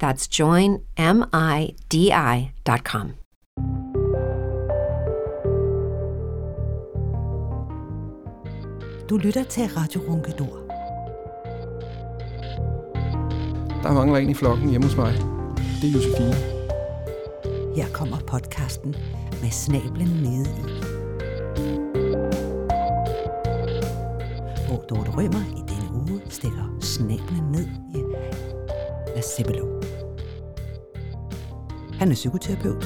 That's joinmidi.com. Du lytter til Radio Ronkedor. Der mangler en i flokken hjemme hos mig. Det er Josefine. Her kommer podcasten med snablen nede i. Hvor Dorte Rømer i denne uge stikker snablen ned i La Cibelo. Han er psykoterapeut,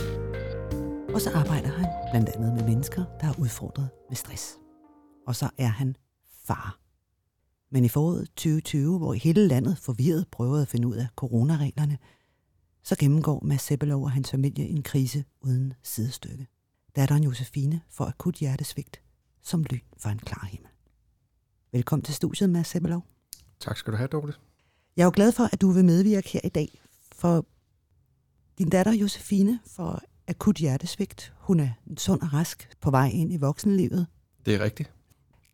og så arbejder han blandt andet med mennesker, der er udfordret med stress. Og så er han far. Men i foråret 2020, hvor hele landet forvirret prøvede at finde ud af coronareglerne, så gennemgår Mads Sebbelov og hans familie en krise uden sidestykke. Datteren Josefine får akut hjertesvigt som lyn for en klar himmel. Velkommen til studiet, Mads Sebbelov. Tak skal du have, Dorte. Jeg er jo glad for, at du vil medvirke her i dag, for din datter Josefine får akut hjertesvigt. Hun er sund og rask på vej ind i voksenlivet. Det er rigtigt.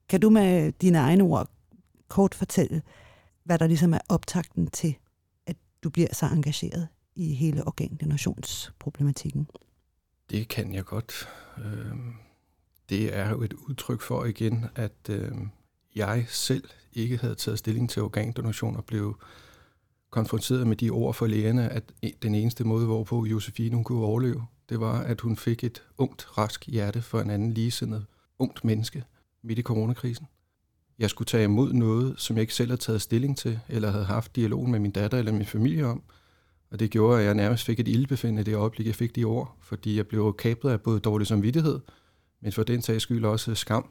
Kan du med dine egne ord kort fortælle, hvad der ligesom er optakten til, at du bliver så engageret i hele organdonationsproblematikken? Det kan jeg godt. Øhm, det er jo et udtryk for igen, at øhm, jeg selv ikke havde taget stilling til organdonation og blev konfronteret med de ord for lægerne, at e, den eneste måde, hvorpå Josefine hun kunne overleve, det var, at hun fik et ungt, rask hjerte for en anden ligesindet ungt menneske midt i coronakrisen. Jeg skulle tage imod noget, som jeg ikke selv havde taget stilling til, eller havde haft dialog med min datter eller min familie om. Og det gjorde, at jeg nærmest fik et ildbefindende det øjeblik, jeg fik de ord, fordi jeg blev kablet af både dårlig samvittighed, men for den sags skyld også skam.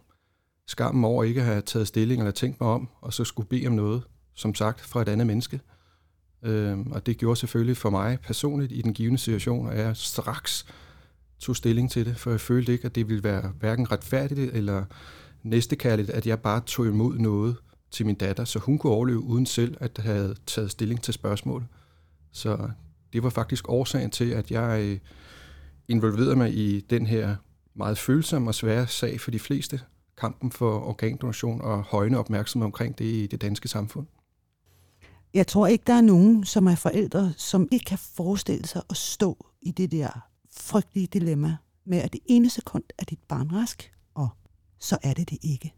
Skammen over ikke at have taget stilling eller tænkt mig om, og så skulle bede om noget, som sagt, fra et andet menneske. Øhm, og det gjorde selvfølgelig for mig personligt i den givende situation, at jeg straks tog stilling til det, for jeg følte ikke, at det ville være hverken retfærdigt eller næstekærligt, at jeg bare tog imod noget til min datter, så hun kunne overleve uden selv at have taget stilling til spørgsmålet. Så det var faktisk årsagen til, at jeg øh, involverede mig i den her meget følsomme og svære sag for de fleste, kampen for organdonation og højne opmærksomhed omkring det i det danske samfund. Jeg tror ikke, der er nogen, som er forældre, som ikke kan forestille sig at stå i det der frygtelige dilemma med, at det ene sekund er dit barn rask, og så er det det ikke.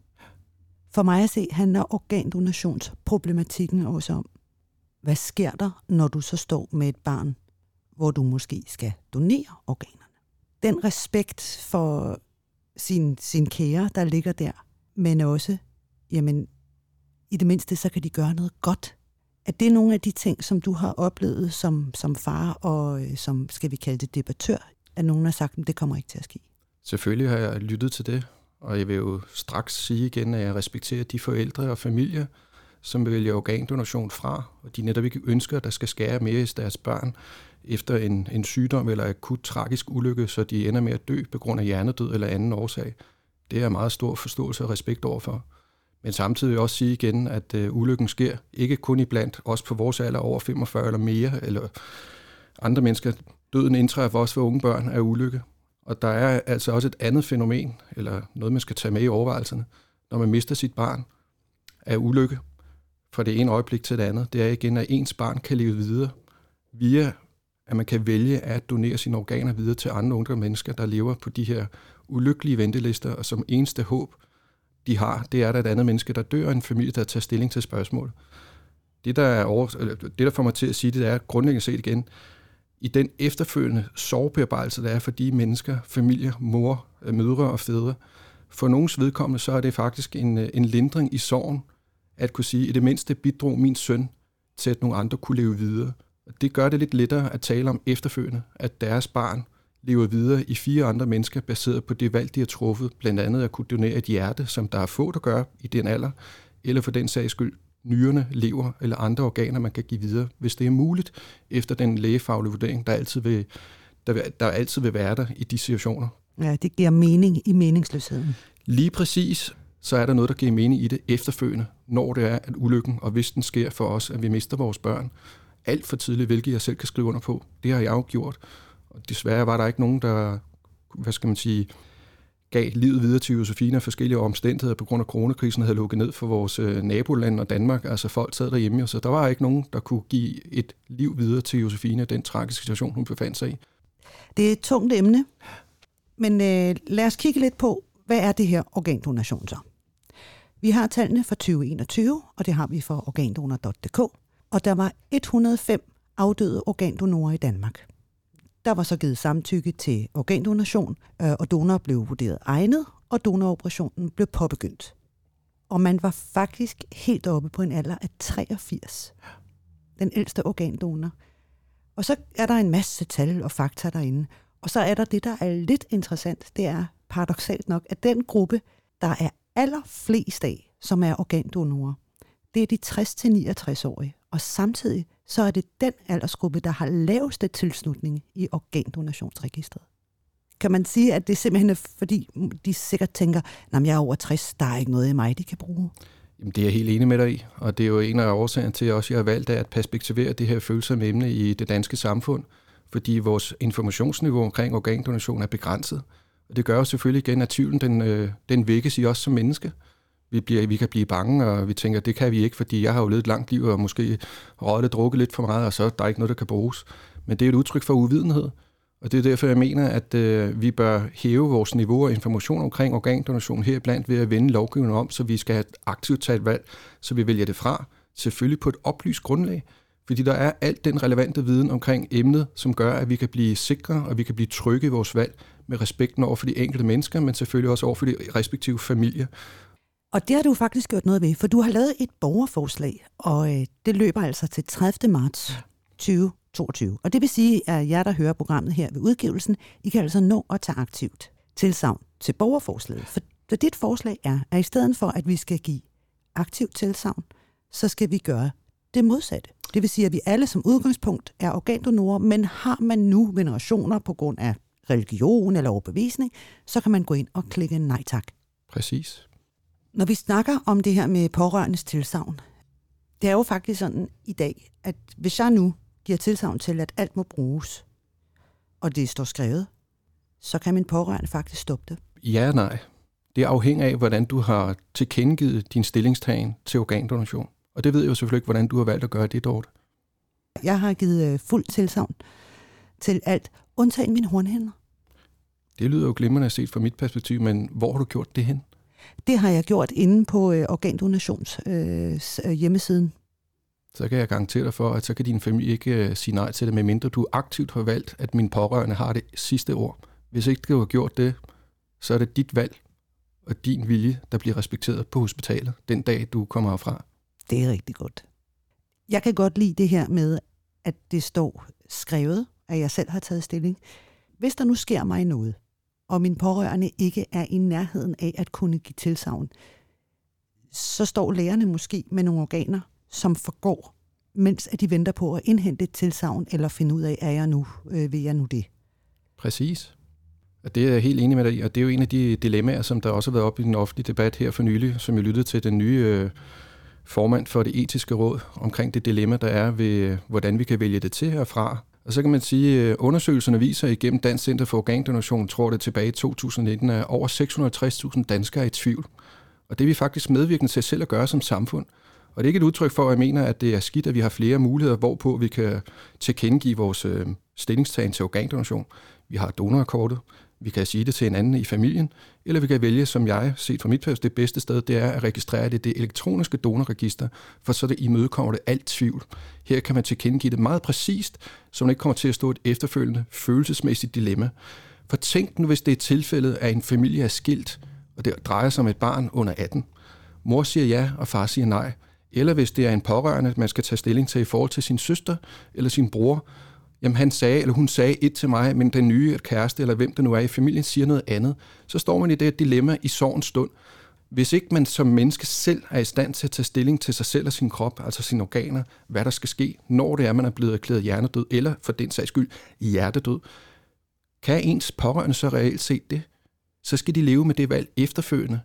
For mig at se handler organdonationsproblematikken også om, hvad sker der, når du så står med et barn, hvor du måske skal donere organerne? Den respekt for sin, sin kære, der ligger der, men også, jamen, i det mindste, så kan de gøre noget godt. Er det nogle af de ting, som du har oplevet som, som far og øh, som, skal vi kalde det, debattør, at nogen har sagt, at det kommer ikke til at ske? Selvfølgelig har jeg lyttet til det, og jeg vil jo straks sige igen, at jeg respekterer de forældre og familier, som vælger organdonation fra, og de netop ikke ønsker, at der skal skære mere i deres børn efter en, en sygdom eller akut tragisk ulykke, så de ender med at dø på grund af hjernedød eller anden årsag. Det er jeg meget stor forståelse og respekt overfor. Men samtidig vil jeg også sige igen, at øh, ulykken sker ikke kun i blandt os på vores alder over 45 eller mere, eller andre mennesker. Døden indtræffer også for unge børn af ulykke. Og der er altså også et andet fænomen, eller noget, man skal tage med i overvejelserne, når man mister sit barn af ulykke fra det ene øjeblik til det andet. Det er igen, at ens barn kan leve videre via, at man kan vælge at donere sine organer videre til andre unge mennesker, der lever på de her ulykkelige ventelister, og som eneste håb, de har, det er, at der er et andet menneske, der dør, og en familie, der tager stilling til spørgsmål. Det, der, er over, det, der får mig til at sige det, er grundlæggende set igen, i den efterfølgende sorgbearbejdelse, der er for de mennesker, familier, mor, øh, mødre og fædre, for nogens vedkommende, så er det faktisk en, øh, en lindring i sorgen, at kunne sige, at i det mindste bidrog min søn til, at nogle andre kunne leve videre. Og det gør det lidt lettere at tale om efterfølgende, at deres barn lever videre i fire andre mennesker, baseret på det valg, de har truffet, blandt andet at kunne donere et hjerte, som der er få, der gør i den alder, eller for den sags skyld nyrerne, lever eller andre organer, man kan give videre, hvis det er muligt, efter den lægefaglige vurdering, der altid vil, der, der altid vil være der i de situationer. Ja, det giver mening i meningsløsheden. Lige præcis, så er der noget, der giver mening i det efterfølgende, når det er, at ulykken, og hvis den sker for os, at vi mister vores børn, alt for tidligt, hvilket jeg selv kan skrive under på. Det har jeg jo gjort. Og desværre var der ikke nogen, der, hvad skal man sige, gav livet videre til Josefine af forskellige omstændigheder på grund af coronakrisen havde lukket ned for vores øh, naboland og Danmark. Altså folk sad derhjemme, så der var ikke nogen, der kunne give et liv videre til Josefine, den tragiske situation, hun befandt sig i. Det er et tungt emne, men øh, lad os kigge lidt på, hvad er det her organdonation så? Vi har tallene for 2021, og det har vi for organdonor.dk, og der var 105 afdøde organdonorer i Danmark. Der var så givet samtykke til organdonation, øh, og donor blev vurderet egnet, og donoroperationen blev påbegyndt. Og man var faktisk helt oppe på en alder af 83. Den ældste organdonor. Og så er der en masse tal og fakta derinde. Og så er der det, der er lidt interessant, det er paradoxalt nok, at den gruppe, der er allerflest af, som er organdonorer, det er de 60-69-årige. Og samtidig så er det den aldersgruppe, der har laveste tilslutning i organdonationsregistret. Kan man sige, at det simpelthen er, fordi de sikkert tænker, at jeg er over 60, der er ikke noget i mig, de kan bruge? Jamen, det er jeg helt enig med dig i, og det er jo en af årsagerne til, at også jeg har valgt at perspektivere det her følsomme emne i det danske samfund, fordi vores informationsniveau omkring organdonation er begrænset. Og det gør jo selvfølgelig igen, at tvivlen den, øh, den vækkes i os som menneske vi, bliver, vi kan blive bange, og vi tænker, det kan vi ikke, fordi jeg har jo levet et langt liv, og måske røget drukket lidt for meget, og så er der ikke noget, der kan bruges. Men det er et udtryk for uvidenhed, og det er derfor, jeg mener, at øh, vi bør hæve vores niveau af information omkring organdonation heriblandt ved at vende lovgivningen om, så vi skal aktivt tage et valg, så vi vælger det fra, selvfølgelig på et oplyst grundlag, fordi der er alt den relevante viden omkring emnet, som gør, at vi kan blive sikre, og vi kan blive trygge i vores valg med respekten over for de enkelte mennesker, men selvfølgelig også over for de respektive familier. Og det har du faktisk gjort noget ved, for du har lavet et borgerforslag, og øh, det løber altså til 30. marts 2022. Og det vil sige, at jer, der hører programmet her ved udgivelsen, I kan altså nå at tage aktivt tilsavn til borgerforslaget. For, for dit forslag er, at i stedet for, at vi skal give aktivt tilsavn, så skal vi gøre det modsatte. Det vil sige, at vi alle som udgangspunkt er organdonorer, men har man nu venerationer på grund af religion eller overbevisning, så kan man gå ind og klikke nej tak. Præcis. Når vi snakker om det her med pårørendes tilsavn, det er jo faktisk sådan i dag, at hvis jeg nu giver tilsavn til, at alt må bruges, og det står skrevet, så kan min pårørende faktisk stoppe det. Ja og nej. Det afhænger af, hvordan du har tilkendegivet din stillingstagen til organdonation. Og det ved jeg jo selvfølgelig ikke, hvordan du har valgt at gøre det, Dorte. Jeg har givet øh, fuld tilsavn til alt, undtagen mine hornhænder. Det lyder jo glimrende set fra mit perspektiv, men hvor har du gjort det hen? Det har jeg gjort inde på øh, organdonations øh, hjemmesiden. Så kan jeg garantere dig for, at så kan din familie ikke øh, sige nej til det, medmindre du aktivt har valgt, at min pårørende har det sidste ord. Hvis ikke du har gjort det, så er det dit valg og din vilje, der bliver respekteret på hospitalet den dag, du kommer herfra. Det er rigtig godt. Jeg kan godt lide det her med, at det står skrevet, at jeg selv har taget stilling. Hvis der nu sker mig noget, og min pårørende ikke er i nærheden af at kunne give tilsavn, så står lægerne måske med nogle organer, som forgår, mens at de venter på at indhente et tilsavn, eller finde ud af, er jeg nu, øh, vil jeg nu det? Præcis. Og det er jeg helt enig med dig i, og det er jo en af de dilemmaer, som der også har været op i den offentlige debat her for nylig, som jeg lyttede til den nye øh, formand for det etiske råd omkring det dilemma, der er ved, øh, hvordan vi kan vælge det til herfra, og så kan man sige, at undersøgelserne viser igennem Dansk Center for Organdonation, tror det tilbage i 2019, er over 660.000 danskere er i tvivl. Og det er vi faktisk medvirkende til selv at gøre som samfund. Og det er ikke et udtryk for, at jeg mener, at det er skidt, at vi har flere muligheder, hvorpå vi kan tilkendegive vores øh, stillingstagen til organdonation. Vi har donorkortet, vi kan sige det til en anden i familien, eller vi kan vælge, som jeg set fra mit perspektiv, det bedste sted, det er at registrere det i det elektroniske donorregister, for så det imødekommer det alt tvivl. Her kan man tilkendegive det meget præcist, så man ikke kommer til at stå et efterfølgende følelsesmæssigt dilemma. For tænk nu, hvis det er tilfældet, at en familie er skilt, og det drejer sig om et barn under 18. Mor siger ja, og far siger nej. Eller hvis det er en pårørende, man skal tage stilling til i forhold til sin søster eller sin bror, jamen han sagde, eller hun sagde et til mig, men den nye kæreste, eller hvem det nu er i familien, siger noget andet, så står man i det dilemma i sorgens stund. Hvis ikke man som menneske selv er i stand til at tage stilling til sig selv og sin krop, altså sine organer, hvad der skal ske, når det er, man er blevet erklæret hjernedød, eller for den sags skyld hjertedød, kan ens pårørende så reelt set det? Så skal de leve med det valg efterfølgende.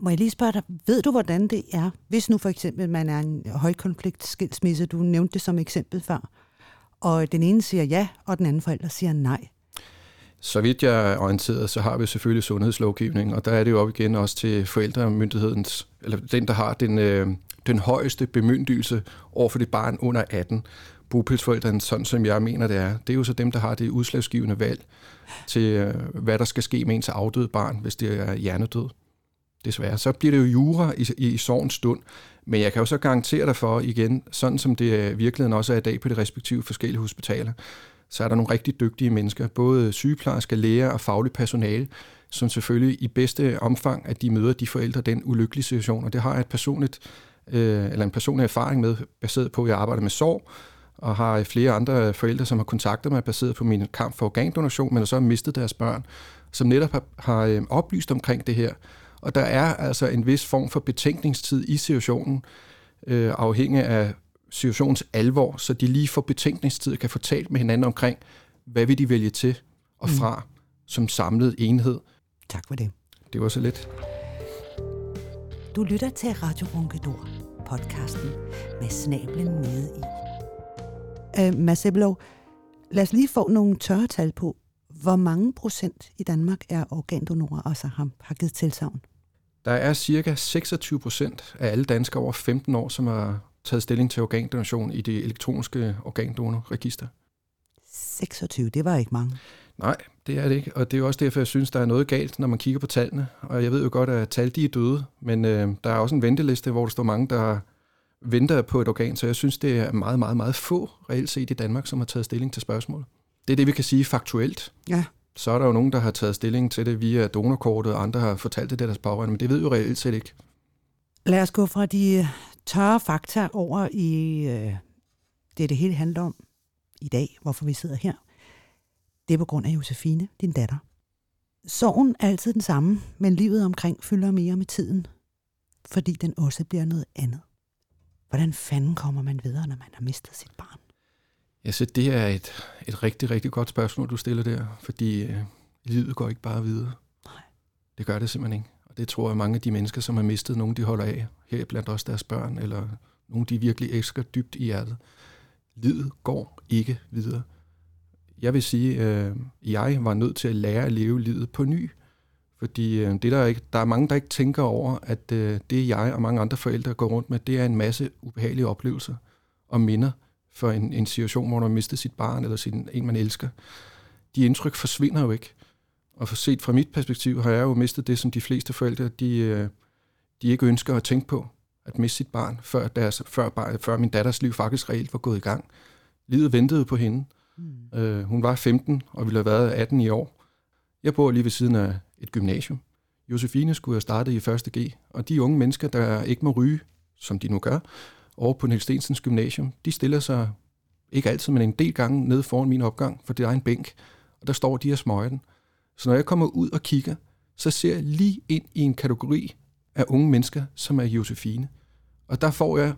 Må jeg lige spørge dig, ved du, hvordan det er, hvis nu for eksempel man er en højkonflikt skilsmisse, du nævnte det som eksempel før, og den ene siger ja, og den anden forælder siger nej. Så vidt jeg er orienteret, så har vi selvfølgelig sundhedslovgivning, og der er det jo op igen også til forældremyndighedens, eller den, der har den, øh, den højeste bemyndigelse over for det barn under 18. Bopælsforældrene, sådan som jeg mener det er, det er jo så dem, der har det udslagsgivende valg til, øh, hvad der skal ske med ens afdøde barn, hvis det er hjernedød. Desværre. Så bliver det jo jura i, i, i sorgens stund. Men jeg kan jo så garantere dig for, igen, sådan som det øh, virkeligheden også er i dag på de respektive forskellige hospitaler, så er der nogle rigtig dygtige mennesker, både sygeplejersker, læger og faglig personale, som selvfølgelig i bedste omfang, at de møder de forældre den ulykkelige situation. Og det har jeg et personligt, øh, eller en personlig erfaring med, baseret på, at jeg arbejder med sorg, og har flere andre forældre, som har kontaktet mig, baseret på min kamp for organdonation, men så har mistet deres børn, som netop har, har øh, oplyst omkring det her. Og der er altså en vis form for betænkningstid i situationen, øh, afhængig af situationens alvor, så de lige får betænkningstid og kan få talt med hinanden omkring, hvad vil de vælge til og mm. fra mm. som samlet enhed. Tak for det. Det var så lidt. Du lytter til Radio Ronkedor, podcasten med snablen nede i. Uh, Mads Ebbelov, lad os lige få nogle tørre tal på, hvor mange procent i Danmark er organdonorer, altså har, har givet tilsavn? Der er cirka 26 procent af alle danskere over 15 år, som har taget stilling til organdonation i det elektroniske organdonorregister. 26, det var ikke mange. Nej, det er det ikke, og det er også derfor, jeg synes, der er noget galt, når man kigger på tallene. Og jeg ved jo godt, at tal de er døde, men øh, der er også en venteliste, hvor der står mange, der venter på et organ, så jeg synes, det er meget, meget, meget få reelt set i Danmark, som har taget stilling til spørgsmålet. Det er det, vi kan sige faktuelt. Ja så er der jo nogen, der har taget stilling til det via donorkortet, og andre har fortalt det til deres pårørende, men det ved jo reelt set ikke. Lad os gå fra de øh, tørre fakta over i øh, det, det hele handler om i dag, hvorfor vi sidder her. Det er på grund af Josefine, din datter. Sorgen er altid den samme, men livet omkring fylder mere med tiden, fordi den også bliver noget andet. Hvordan fanden kommer man videre, når man har mistet sit barn? Ja, så det er et, et rigtig, rigtig godt spørgsmål, du stiller der, fordi øh, livet går ikke bare videre. Nej. Det gør det simpelthen ikke. Og det tror jeg, mange af de mennesker, som har mistet nogen, de holder af, her blandt også deres børn, eller nogen, de virkelig elsker dybt i hjertet. Livet går ikke videre. Jeg vil sige, øh, jeg var nødt til at lære at leve livet på ny. Fordi øh, det der, ikke, der er mange, der ikke tænker over, at øh, det jeg og mange andre forældre går rundt med, det er en masse ubehagelige oplevelser og minder, for en, en situation, hvor man har mistet sit barn eller sin, en, man elsker. De indtryk forsvinder jo ikke. Og for set fra mit perspektiv har jeg jo mistet det, som de fleste forældre, de, øh, de ikke ønsker at tænke på, at miste sit barn, før, deres, før, før min datters liv faktisk reelt var gået i gang. Livet ventede på hende. Mm. Øh, hun var 15 og ville have været 18 i år. Jeg bor lige ved siden af et gymnasium. Josefine skulle have startet i 1. G, og de unge mennesker, der ikke må ryge, som de nu gør, over på Niels Stensens Gymnasium, de stiller sig ikke altid, men en del gange nede foran min opgang, for det er en bænk, og der står de og smøger den. Så når jeg kommer ud og kigger, så ser jeg lige ind i en kategori af unge mennesker, som er Josefine. Og der får jeg,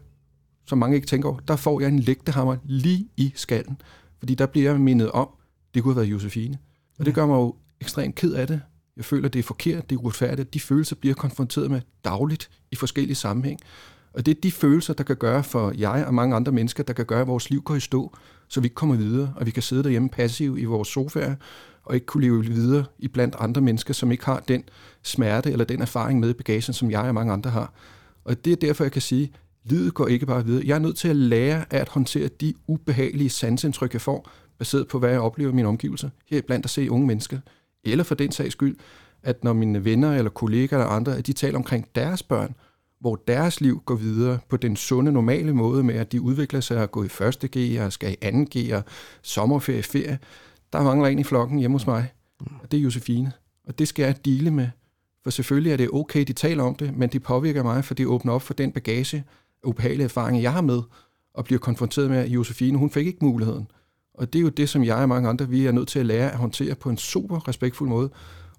som mange ikke tænker over, der får jeg en lægtehammer lige i skallen, fordi der bliver jeg mindet om, det kunne have været Josefine. Og det gør mig jo ekstremt ked af det. Jeg føler, det er forkert, det er uretfærdigt. De følelser bliver konfronteret med dagligt i forskellige sammenhæng. Og det er de følelser, der kan gøre for jeg og mange andre mennesker, der kan gøre, at vores liv går i stå, så vi ikke kommer videre, og vi kan sidde derhjemme passiv i vores sofaer, og ikke kunne leve videre i blandt andre mennesker, som ikke har den smerte eller den erfaring med bagagen, som jeg og mange andre har. Og det er derfor, jeg kan sige, livet går ikke bare videre. Jeg er nødt til at lære at håndtere de ubehagelige sansindtryk, jeg får, baseret på, hvad jeg oplever i mine omgivelser. Her blandt at se unge mennesker Eller for den sags skyld, at når mine venner eller kollegaer eller andre, at de taler omkring deres børn, hvor deres liv går videre på den sunde, normale måde med, at de udvikler sig og går i første G og skal i anden G og sommerferie, ferie. Der mangler en i flokken hjemme hos mig, og det er Josefine. Og det skal jeg dele med, for selvfølgelig er det okay, de taler om det, men det påvirker mig, for det åbner op for den bagage og ubehagelige erfaringer, jeg har med, og bliver konfronteret med, at Josefine, hun fik ikke muligheden. Og det er jo det, som jeg og mange andre, vi er nødt til at lære at håndtere på en super respektfuld måde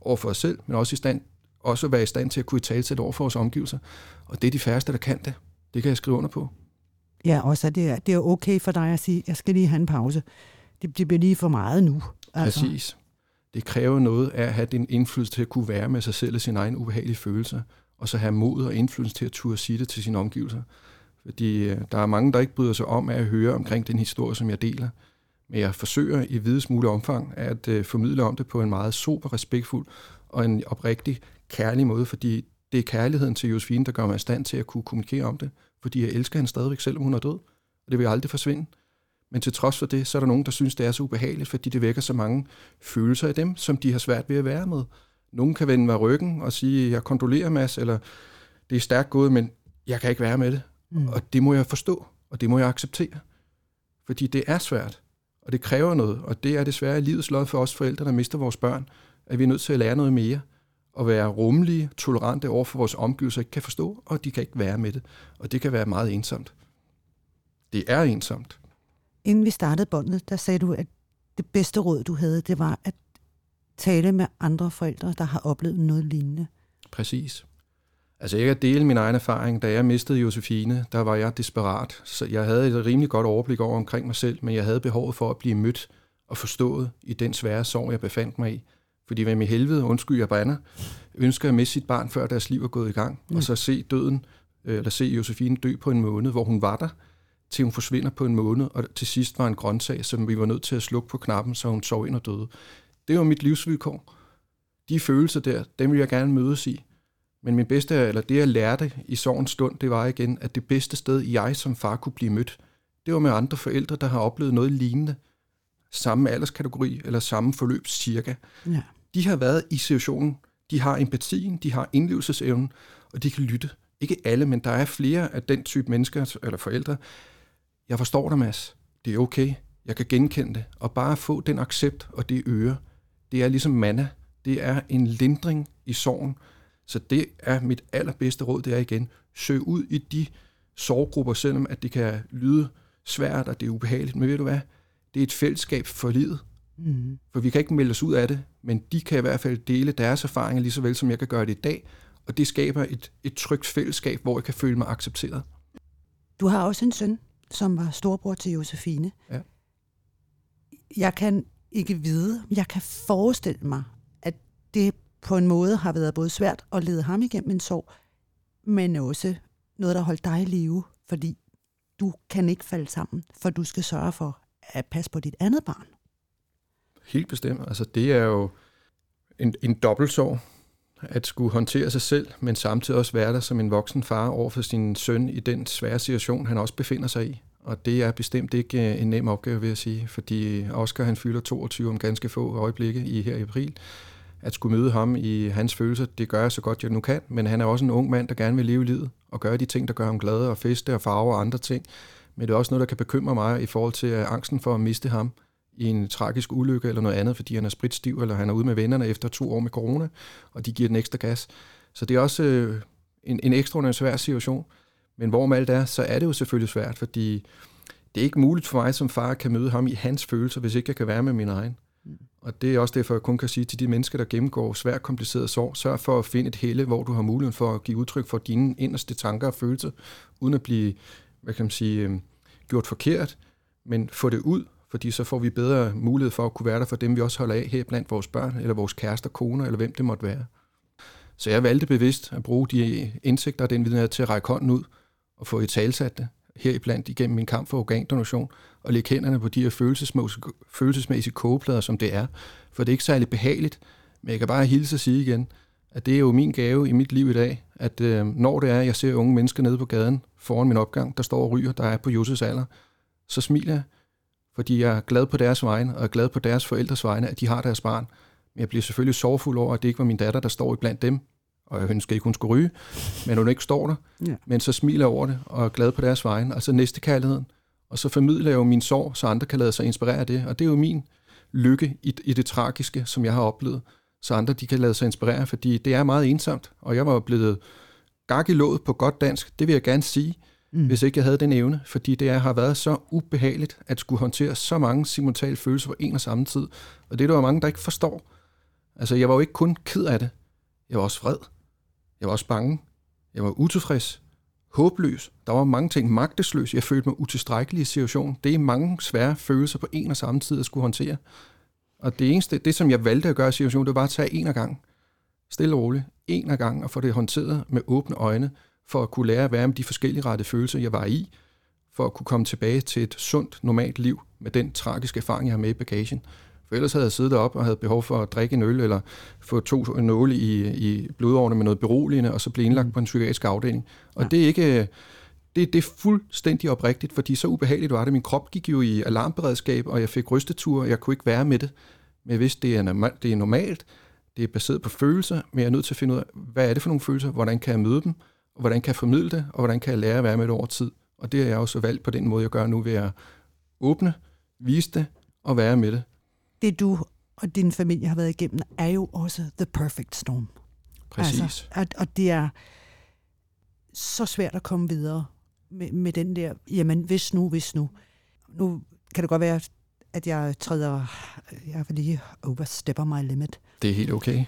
over for os selv, men også i stand også være i stand til at kunne tale til over for vores omgivelser. Og det er de færreste, der kan det. Det kan jeg skrive under på. Ja, også det er, det er okay for dig at sige, jeg skal lige have en pause. Det, det bliver lige for meget nu. Altså. Præcis. Det kræver noget af at have din indflydelse til at kunne være med sig selv og sin egen ubehagelige følelser, og så have mod og indflydelse til at turde sige det til sine omgivelser. Fordi øh, der er mange, der ikke bryder sig om at høre omkring den historie, som jeg deler. Men jeg forsøger i videst mulig omfang at uh, formidle om det på en meget super, respektfuld og en oprigtig, kærlig måde, fordi det er kærligheden til Josefine, der gør mig i stand til at kunne kommunikere om det, fordi jeg elsker hende stadigvæk, selvom hun er død, og det vil aldrig forsvinde. Men til trods for det, så er der nogen, der synes, det er så ubehageligt, fordi det vækker så mange følelser i dem, som de har svært ved at være med. Nogen kan vende mig ryggen og sige, jeg kontrollerer Mads, eller det er stærkt gået, men jeg kan ikke være med det. Mm. Og det må jeg forstå, og det må jeg acceptere. Fordi det er svært, og det kræver noget, og det er desværre livets lod for os forældre, der mister vores børn, at vi er nødt til at lære noget mere, og være rummelige, tolerante over for vores omgivelser, ikke kan forstå, og de kan ikke være med det. Og det kan være meget ensomt. Det er ensomt. Inden vi startede båndet, der sagde du, at det bedste råd, du havde, det var at tale med andre forældre, der har oplevet noget lignende. Præcis. Altså jeg kan dele min egen erfaring. Da jeg mistede Josefine, der var jeg desperat. Så jeg havde et rimelig godt overblik over omkring mig selv, men jeg havde behovet for at blive mødt og forstået i den svære sorg, jeg befandt mig i. Fordi hvem i helvede, undskyld jeg bander, ønsker at miste sit barn, før deres liv er gået i gang, mm. og så se døden, øh, eller se Josefine dø på en måned, hvor hun var der, til hun forsvinder på en måned, og til sidst var en grøntsag, som vi var nødt til at slukke på knappen, så hun sov ind og døde. Det var mit livsvilkår. De følelser der, dem vil jeg gerne mødes i. Men min bedste, eller det jeg lærte i sorgens stund, det var igen, at det bedste sted, jeg som far kunne blive mødt, det var med andre forældre, der har oplevet noget lignende. Samme alderskategori, eller samme forløb cirka. Ja. De har været i situationen, de har empatien, de har indlevelsesevnen, og de kan lytte. Ikke alle, men der er flere af den type mennesker, eller forældre. Jeg forstår dig, Mads. Det er okay. Jeg kan genkende det. Og bare få den accept og det øre, det er ligesom manna. Det er en lindring i sorgen, så det er mit allerbedste råd, det er igen, søg ud i de sorggrupper, selvom at det kan lyde svært, og det er ubehageligt. Men ved du hvad? Det er et fællesskab for livet. Mm. For vi kan ikke melde os ud af det, men de kan i hvert fald dele deres erfaringer lige så vel, som jeg kan gøre det i dag. Og det skaber et, et trygt fællesskab, hvor jeg kan føle mig accepteret. Du har også en søn, som var storbror til Josefine. Ja. Jeg kan ikke vide, jeg kan forestille mig, at det på en måde har været både svært at lede ham igennem en sorg, men også noget, der holdt dig i live, fordi du kan ikke falde sammen, for du skal sørge for at passe på dit andet barn. Helt bestemt. Altså det er jo en, en dobbeltsorg, at skulle håndtere sig selv, men samtidig også være der som en voksen far over for sin søn i den svære situation, han også befinder sig i. Og det er bestemt ikke øh, en nem opgave, vil jeg sige, fordi Oscar han fylder 22 om ganske få øjeblikke i her i april at skulle møde ham i hans følelser, det gør jeg så godt, jeg nu kan, men han er også en ung mand, der gerne vil leve livet og gøre de ting, der gør ham glad og feste og farve og andre ting. Men det er også noget, der kan bekymre mig i forhold til øh, angsten for at miste ham i en tragisk ulykke eller noget andet, fordi han er spritstiv, eller han er ude med vennerne efter to år med corona, og de giver den ekstra gas. Så det er også øh, en, en ekstraordinær svær situation. Men hvor med alt er, så er det jo selvfølgelig svært, fordi det er ikke muligt for mig som far at kan møde ham i hans følelser, hvis ikke jeg kan være med min egen. Og det er også derfor, jeg kun kan sige til de mennesker, der gennemgår svært kompliceret sorg, sørg for at finde et helle, hvor du har muligheden for at give udtryk for dine inderste tanker og følelser, uden at blive, hvad kan man sige, øhm, gjort forkert, men få det ud, fordi så får vi bedre mulighed for at kunne være der for dem, vi også holder af her blandt vores børn, eller vores kærester, koner, eller hvem det måtte være. Så jeg valgte bevidst at bruge de indsigter og den viden her til at række hånden ud og få i talsat det heriblandt igennem min kamp for organdonation, og lægge hænderne på de her følelsesmæssige, følelsesmæssige kogeplader, som det er. For det er ikke særlig behageligt, men jeg kan bare hilse og sige igen, at det er jo min gave i mit liv i dag, at øh, når det er, at jeg ser unge mennesker nede på gaden foran min opgang, der står og ryger, der er på Jusses alder, så smiler jeg, fordi jeg er glad på deres vegne, og er glad på deres forældres vegne, at de har deres barn. Men jeg bliver selvfølgelig sorgfuld over, at det ikke var min datter, der står i blandt dem, og jeg ønsker ikke, hun skulle ryge, men hun ikke står der. Ja. Men så smiler jeg over det, og er glad på deres vegne. Altså næste kærligheden. Og så formidler jeg jo min sorg, så andre kan lade sig inspirere af det. Og det er jo min lykke i, i det tragiske, som jeg har oplevet. Så andre de kan lade sig inspirere, fordi det er meget ensomt. Og jeg var blevet gak i låget på godt dansk, det vil jeg gerne sige, mm. hvis ikke jeg havde den evne. Fordi det er, har været så ubehageligt at skulle håndtere så mange simultane følelser på en og samme tid. Og det er der jo mange, der ikke forstår. Altså, jeg var jo ikke kun ked af det. Jeg var også vred. Jeg var også bange. Jeg var utilfreds. Håbløs. Der var mange ting. Magtesløs. Jeg følte mig utilstrækkelig i situationen. Det er mange svære følelser på en og samme tid at skulle håndtere. Og det eneste, det som jeg valgte at gøre i situationen, det var bare at tage en af gang. Stille og roligt. En af gang og få det håndteret med åbne øjne, for at kunne lære at være med de forskellige rette følelser, jeg var i, for at kunne komme tilbage til et sundt, normalt liv med den tragiske erfaring, jeg har med i bagagen. For ellers havde jeg siddet op og havde behov for at drikke en øl, eller få to nåle i, i blodårene med noget beroligende, og så blive indlagt på en psykiatrisk afdeling. Og ja. det er ikke... Det, det er fuldstændig oprigtigt, fordi så ubehageligt var det. Min krop gik jo i alarmberedskab, og jeg fik rystetur, og jeg kunne ikke være med det. Men jeg vidste, det er, normalt, det er normalt, det er baseret på følelser, men jeg er nødt til at finde ud af, hvad er det for nogle følelser, hvordan kan jeg møde dem, hvordan kan jeg formidle det, og hvordan kan jeg lære at være med det over tid. Og det er jeg også valgt på den måde, jeg gør nu, ved at åbne, vise det og være med det det du og din familie har været igennem, er jo også the perfect storm. Præcis. Altså, at, og det er så svært at komme videre med, med den der, jamen hvis nu, hvis nu. Nu kan det godt være, at jeg træder, jeg vil lige overstepper my limit. Det er helt okay.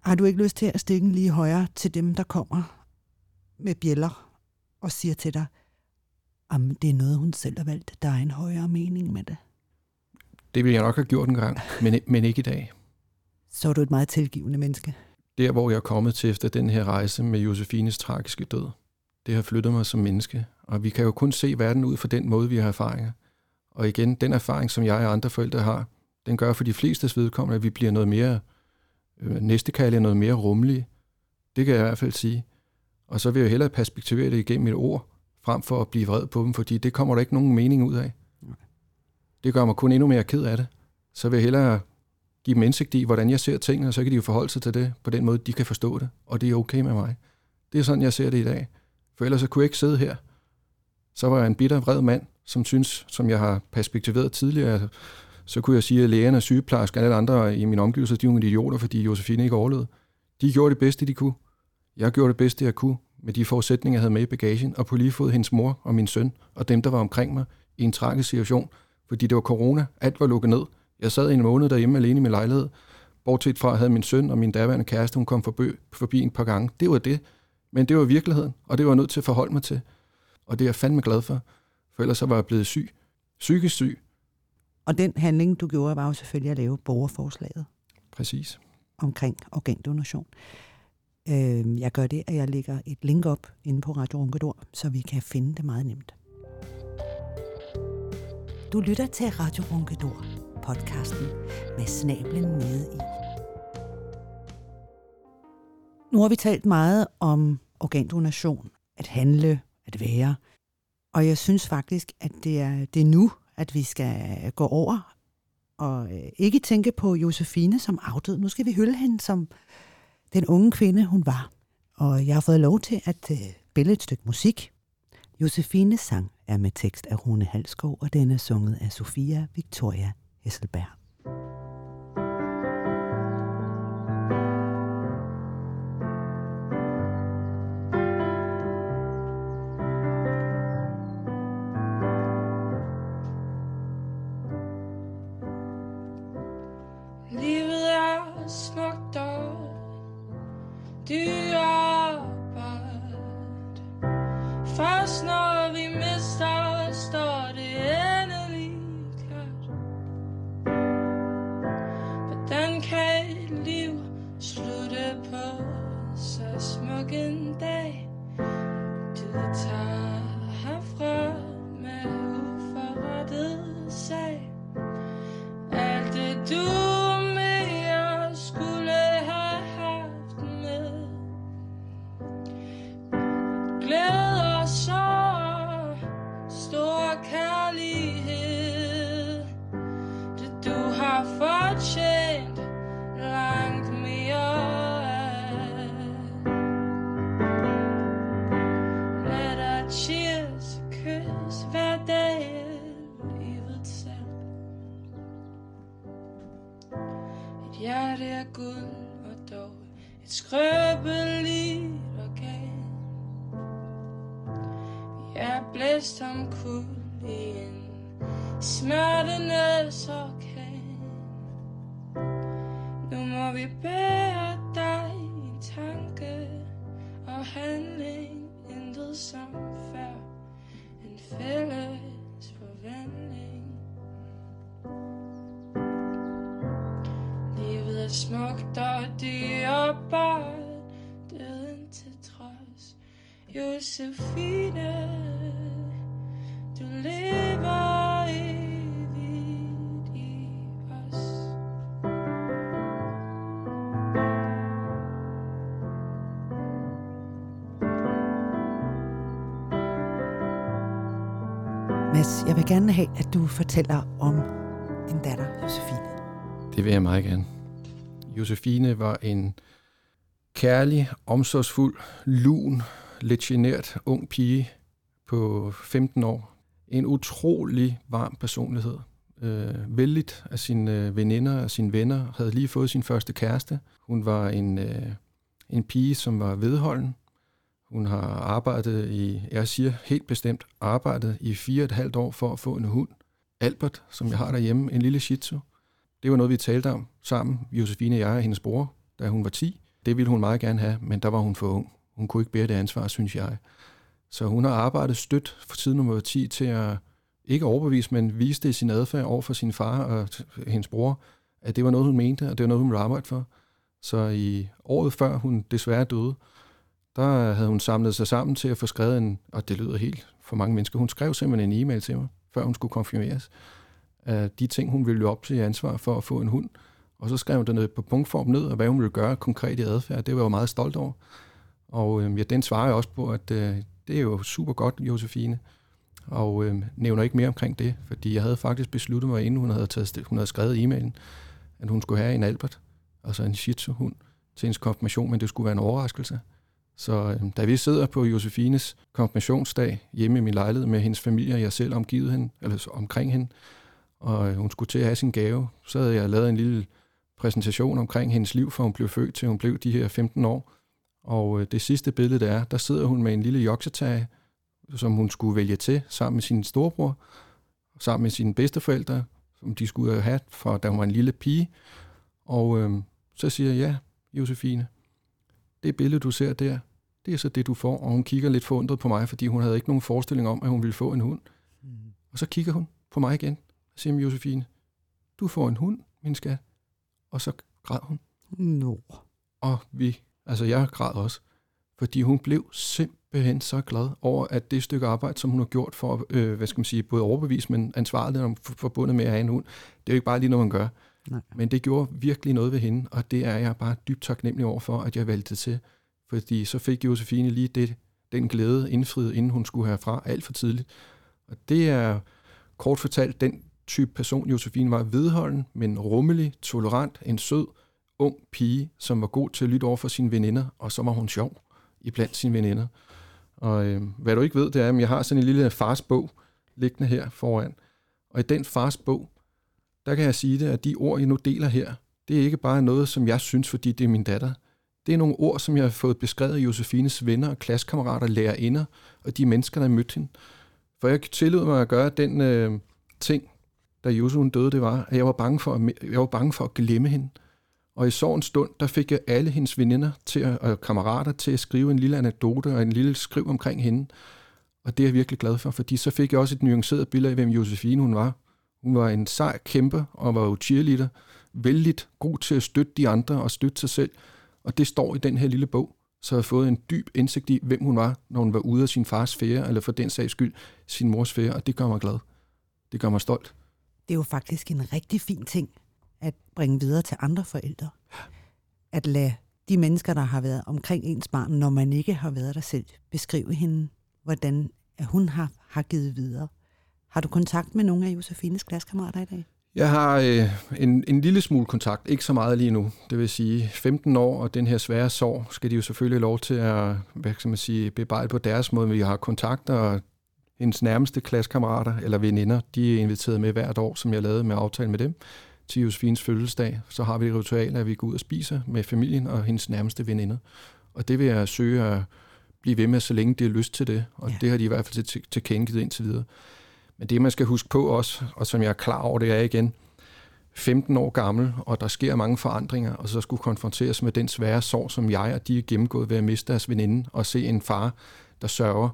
Har du ikke lyst til at stikke lige højere til dem, der kommer med bjæller og siger til dig, at det er noget, hun selv har valgt. Der er en højere mening med det. Det ville jeg nok have gjort en gang, men, men ikke i dag. Så er du et meget tilgivende menneske. Der, hvor jeg er kommet til efter den her rejse med Josefines tragiske død, det har flyttet mig som menneske. Og vi kan jo kun se verden ud fra den måde, vi har erfaringer. Og igen, den erfaring, som jeg og andre forældre har, den gør for de fleste vedkommende, at vi bliver noget mere øh, næstekærlige, noget mere rummelige. Det kan jeg i hvert fald sige. Og så vil jeg hellere perspektivere det igennem et ord, frem for at blive vred på dem, fordi det kommer der ikke nogen mening ud af. Det gør mig kun endnu mere ked af det. Så vil jeg hellere give dem indsigt i, hvordan jeg ser tingene, og så kan de jo forholde sig til det på den måde, de kan forstå det, og det er okay med mig. Det er sådan, jeg ser det i dag. For ellers så kunne jeg ikke sidde her. Så var jeg en bitter, vred mand, som synes, som jeg har perspektiveret tidligere, så kunne jeg sige, at lægerne, sygeplejersker og alle andre i min omgivelser, de er nogle idioter, fordi Josefine ikke overlevede. De gjorde det bedste, de kunne. Jeg gjorde det bedste, jeg kunne, med de forudsætninger, jeg havde med i bagagen, og på lige fod hendes mor og min søn, og dem, der var omkring mig, i en tragisk situation, fordi det var corona. Alt var lukket ned. Jeg sad en måned derhjemme alene i min lejlighed. Bortset fra, at havde min søn og min daværende kæreste, hun kom forbi, forbi en par gange. Det var det. Men det var virkeligheden, og det var jeg nødt til at forholde mig til. Og det er jeg fandme glad for, for ellers så var jeg blevet syg. Psykisk syg. Og den handling, du gjorde, var jo selvfølgelig at lave borgerforslaget. Præcis. Omkring organdonation. Øh, jeg gør det, at jeg lægger et link op inde på Radio Ronkedor, så vi kan finde det meget nemt. Du lytter til Radio Ronkedor, podcasten med snablen nede i. Nu har vi talt meget om organdonation, at handle, at være. Og jeg synes faktisk, at det er, det er nu, at vi skal gå over og øh, ikke tænke på Josefine som afdød. Nu skal vi hylde hende som den unge kvinde, hun var. Og jeg har fået lov til at øh, spille et stykke musik. Josefines sang er med tekst af Rune Halskov, og den er sunget af Sofia Victoria Hesselberg. Og handling, intet som før, en fælles forvandling. Livet er smukt og dyrebart, døden til trods. Josefine, jeg vil gerne have, at du fortæller om din datter, Josefine. Det vil jeg meget gerne. Josefine var en kærlig, omsorgsfuld, lun, lidt genert ung pige på 15 år. En utrolig varm personlighed. Øh, vældigt af sine øh, veninder og sine venner. Havde lige fået sin første kæreste. Hun var en, øh, en pige, som var vedholden. Hun har arbejdet i, jeg siger helt bestemt, arbejdet i fire og et halvt år for at få en hund. Albert, som jeg har derhjemme, en lille shih tzu. Det var noget, vi talte om sammen, Josefine og jeg og hendes bror, da hun var 10. Det ville hun meget gerne have, men der var hun for ung. Hun kunne ikke bære det ansvar, synes jeg. Så hun har arbejdet stødt for siden hun var 10 til at ikke overbevise, men vise det i sin adfærd over for sin far og hendes bror, at det var noget, hun mente, og det var noget, hun ville arbejde for. Så i året før hun desværre døde, der havde hun samlet sig sammen til at få skrevet en, og det lyder helt for mange mennesker, hun skrev simpelthen en e-mail til mig, før hun skulle konfirmeres, af de ting, hun ville op til ansvar for at få en hund. Og så skrev hun det ned på punktform ned, og hvad hun ville gøre konkret i adfærd. Det var jeg jo meget stolt over. Og øh, ja, den svarer jeg også på, at øh, det er jo super godt, Josefine. Og øh, nævner ikke mere omkring det, fordi jeg havde faktisk besluttet mig, inden hun havde, taget, hun havde skrevet e-mailen, at hun skulle have en Albert, altså en shih tzu hund, til hendes konfirmation, men det skulle være en overraskelse. Så øh, da vi sidder på Josefines konfirmationsdag hjemme i min lejlighed med hendes familie og jeg selv omgivet hende, eller omkring hende, og øh, hun skulle til at have sin gave, så havde jeg lavet en lille præsentation omkring hendes liv, for hun blev født til hun blev de her 15 år. Og øh, det sidste billede, der er, der sidder hun med en lille joksetage, som hun skulle vælge til, sammen med sin storebror, sammen med sine bedsteforældre, som de skulle have, for da hun var en lille pige. Og øh, så siger jeg, ja, Josefine, det billede, du ser der, det er så det, du får. Og hun kigger lidt forundret på mig, fordi hun havde ikke nogen forestilling om, at hun ville få en hund. Mm. Og så kigger hun på mig igen og siger, Josefine, du får en hund, min skat. Og så græd hun. Nå. Og vi, altså jeg græd også, fordi hun blev simpelthen så glad over, at det stykke arbejde, som hun har gjort for, øh, hvad skal man sige, både overbevise, men ansvarligt forbundet med at have en hund, det er jo ikke bare lige noget, man gør. Nej. Men det gjorde virkelig noget ved hende, og det er jeg bare dybt taknemmelig over for, at jeg valgte til. Fordi så fik Josefine lige det, den glæde indfriet, inden hun skulle herfra alt for tidligt. Og det er kort fortalt den type person, Josefine var vedholden, men rummelig, tolerant, en sød, ung pige, som var god til at lytte over for sine veninder, og så var hun sjov i blandt sine veninder. Og øh, hvad du ikke ved, det er, at jeg har sådan en lille fars bog liggende her foran. Og i den fars bog, der kan jeg sige det, at de ord, jeg nu deler her, det er ikke bare noget, som jeg synes, fordi det er min datter. Det er nogle ord, som jeg har fået beskrevet af Josefines venner og klassekammerater, lærerinder og de mennesker, der mødte hende. For jeg tillod mig at gøre den øh, ting, da Josef døde, det var, at jeg var, bange for at, jeg var bange for at glemme hende. Og i sorgens stund, der fik jeg alle hendes veninder til at, og kammerater til at skrive en lille anekdote og en lille skriv omkring hende. Og det er jeg virkelig glad for, fordi så fik jeg også et nuanceret billede af, hvem Josefine hun var. Hun var en sej kæmpe og var jo cheerleader. Vældig god til at støtte de andre og støtte sig selv. Og det står i den her lille bog. Så jeg har fået en dyb indsigt i, hvem hun var, når hun var ude af sin fars fære, eller for den sags skyld sin mors fære, og det gør mig glad. Det gør mig stolt. Det er jo faktisk en rigtig fin ting at bringe videre til andre forældre. At lade de mennesker, der har været omkring ens barn, når man ikke har været der selv, beskrive hende, hvordan hun har, har givet videre. Har du kontakt med nogle af Josefines klassekammerater i dag? Jeg har øh, en, en lille smule kontakt, ikke så meget lige nu. Det vil sige 15 år, og den her svære sorg skal de jo selvfølgelig lov til at hvad skal man sige, bearbejde på deres måde. Vi har kontakt, og hendes nærmeste klassekammerater eller veninder, de er inviteret med hvert år, som jeg lavede med aftale med dem, til Josefines fødselsdag, så har vi et ritual, at vi går ud og spiser med familien og hendes nærmeste veninder. Og det vil jeg søge at blive ved med, så længe de har lyst til det. Og ja. det har de i hvert fald til, tilkendegivet indtil videre. Men det, man skal huske på også, og som jeg er klar over, det er igen, 15 år gammel, og der sker mange forandringer, og så skulle konfronteres med den svære sorg, som jeg og de er gennemgået ved at miste deres veninde, og se en far, der sørger.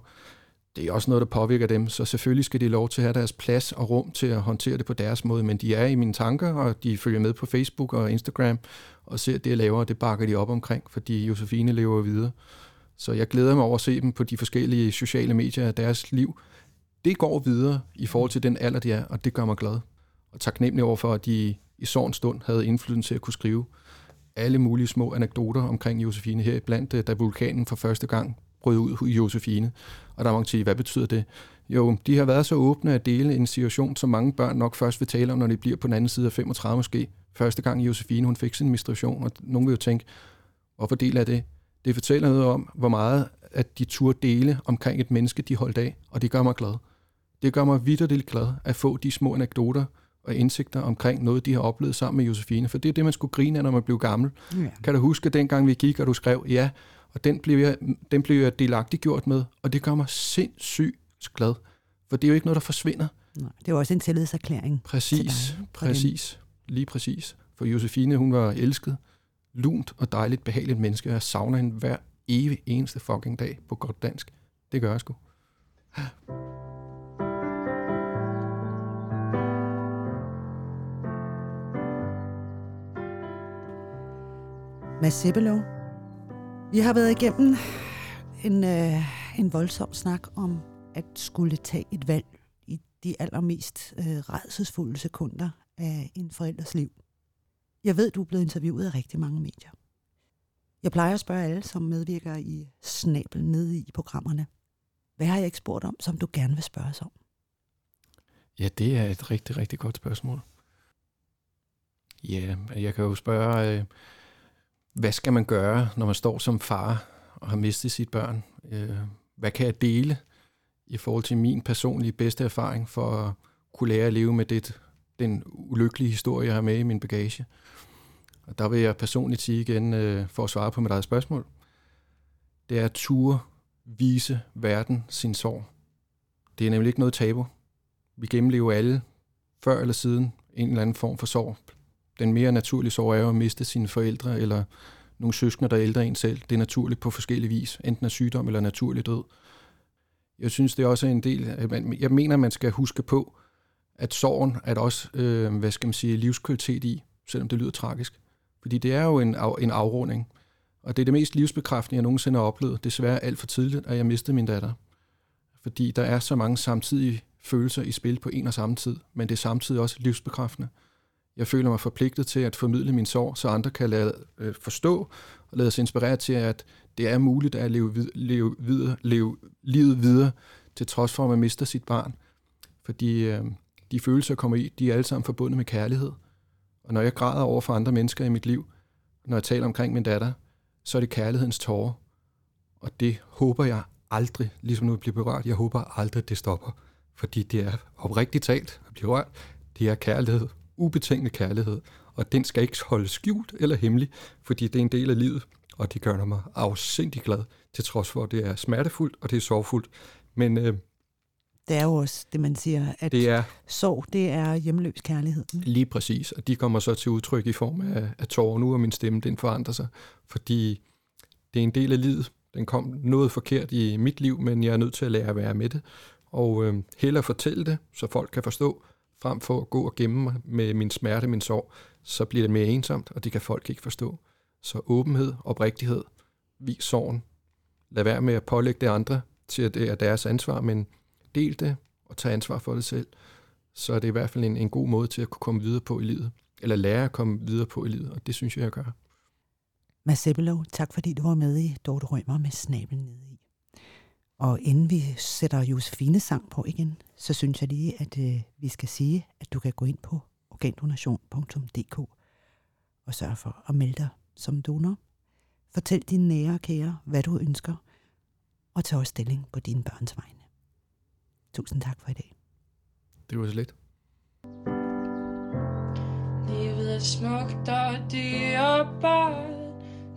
Det er også noget, der påvirker dem, så selvfølgelig skal de lov til at have deres plads og rum til at håndtere det på deres måde, men de er i mine tanker, og de følger med på Facebook og Instagram, og ser det, jeg laver, og det bakker de op omkring, fordi Josefine lever videre. Så jeg glæder mig over at se dem på de forskellige sociale medier af deres liv. Det går videre i forhold til den alder, de er, og det gør mig glad og taknemmelig over for, at de i sådan stund havde indflydelse til at kunne skrive alle mulige små anekdoter omkring Josefine her, blandt øh, da vulkanen for første gang brød ud i Josefine. Og der må man sige, hvad betyder det? Jo, de har været så åbne at dele en situation, som mange børn nok først vil tale om, når de bliver på den anden side af 35 måske. Første gang Josefine, hun fik sin menstruation, og nogen vil jo tænke, hvorfor deler det? Det fortæller noget om, hvor meget at de turde dele omkring et menneske, de holdt af, og det gør mig glad. Det gør mig vidderligt glad at få de små anekdoter, og indsigter omkring noget, de har oplevet sammen med Josefine. For det er det, man skulle grine af, når man blev gammel. Ja. Kan du huske dengang, vi gik, og du skrev, ja, og den blev jeg, den blev jeg delagtigt gjort med, og det gør mig sindssygt glad. For det er jo ikke noget, der forsvinder. Nej, det er jo også en tillidserklæring. Præcis, dig, præcis, dem. lige præcis. For Josefine, hun var elsket, lunt og dejligt behageligt menneske, og jeg savner hende hver evig eneste fucking dag på godt dansk. Det gør jeg sgu. Mads Sebelow. Vi har været igennem en, øh, en voldsom snak om at skulle tage et valg i de allermest øh, redselsfulde sekunder af en forældres liv. Jeg ved, du er blevet interviewet af rigtig mange medier. Jeg plejer at spørge alle, som medvirker i snabel nede i programmerne. Hvad har jeg ikke spurgt om, som du gerne vil spørge os om? Ja, det er et rigtig, rigtig godt spørgsmål. Ja, jeg kan jo spørge, øh, hvad skal man gøre, når man står som far og har mistet sit børn? Øh, hvad kan jeg dele i forhold til min personlige bedste erfaring for at kunne lære at leve med det, den ulykkelige historie, jeg har med i min bagage? Og der vil jeg personligt sige igen, øh, for at svare på mit eget spørgsmål, det er at ture vise verden sin sorg. Det er nemlig ikke noget tabu. Vi gennemlever alle, før eller siden, en eller anden form for sorg den mere naturlige sorg er jo at miste sine forældre eller nogle søskende, der er ældre en selv. Det er naturligt på forskellige vis, enten af sygdom eller naturlig død. Jeg synes, det er også en del, jeg mener, man skal huske på, at sorgen er der også, øh, hvad skal man sige, livskvalitet i, selvom det lyder tragisk. Fordi det er jo en, af, en afrunding. Og det er det mest livsbekræftende, jeg nogensinde har oplevet. Desværre alt for tidligt, at jeg mistede min datter. Fordi der er så mange samtidige følelser i spil på en og samme tid, men det er samtidig også livsbekræftende. Jeg føler mig forpligtet til at formidle min sorg, så andre kan lade, øh, forstå og lade sig inspirere til, at det er muligt at leve, vid- leve, videre, leve livet videre, til trods for, at man mister sit barn. Fordi øh, de følelser, jeg kommer i, de er alle sammen forbundet med kærlighed. Og når jeg græder over for andre mennesker i mit liv, når jeg taler omkring min datter, så er det kærlighedens tårer. Og det håber jeg aldrig, ligesom nu bliver berørt, jeg håber aldrig, det stopper. Fordi det er oprigtigt talt at blive rørt. Det er kærlighed ubetinget kærlighed, og den skal ikke holdes skjult eller hemmelig, fordi det er en del af livet, og det gør mig afsindig glad, til trods for, at det er smertefuldt, og det er sorgfuldt. Men øh, det er jo også det, man siger, at det er, sorg, det er hjemløs kærlighed. Lige præcis, og de kommer så til udtryk i form af, af tårer nu, og min stemme, den forandrer sig, fordi det er en del af livet. Den kom noget forkert i mit liv, men jeg er nødt til at lære at være med det, og øh, hellere fortælle det, så folk kan forstå, frem for at gå og gemme mig med min smerte, min sorg, så bliver det mere ensomt, og det kan folk ikke forstå. Så åbenhed, oprigtighed, vis sorgen. Lad være med at pålægge det andre til, at det er deres ansvar, men del det og tag ansvar for det selv. Så er det i hvert fald en, en god måde til at kunne komme videre på i livet. Eller lære at komme videre på i livet, og det synes jeg, jeg gør. Mads Sebelow, tak fordi du var med i Dorte Rømer med snablen nede i. Og inden vi sætter Josefines sang på igen, så synes jeg lige, at øh, vi skal sige, at du kan gå ind på organdonation.dk og sørge for at melde dig som donor. Fortæl dine nære og kære, hvad du ønsker, og tag også stilling på dine børns vegne. Tusind tak for i dag. Det var så lidt. Livet smukt, og det er bare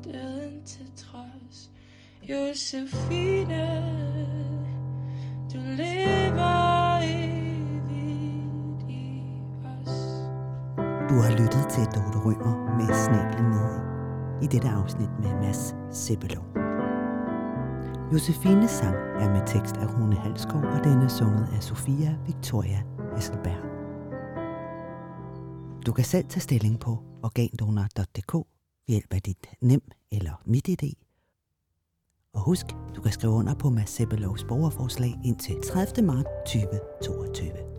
døden til trods. Josefine, du lever evigt i os. Du har lyttet til Dorte Rømer med Snablen nede i dette afsnit med Mads Sebbelov. Josefines sang er med tekst af Rune Halskov, og den er sunget af Sofia Victoria Hesselberg. Du kan selv tage stilling på organdonor.dk ved hjælp af dit nem eller mit idé. Og husk, du kan skrive under på Mads borgerforslag indtil 30. marts 2022.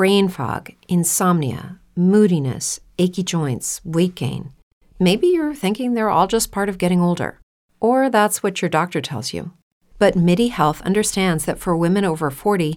brain fog, insomnia, moodiness, achy joints, weight gain. Maybe you're thinking they're all just part of getting older, or that's what your doctor tells you. But MIDI Health understands that for women over 40,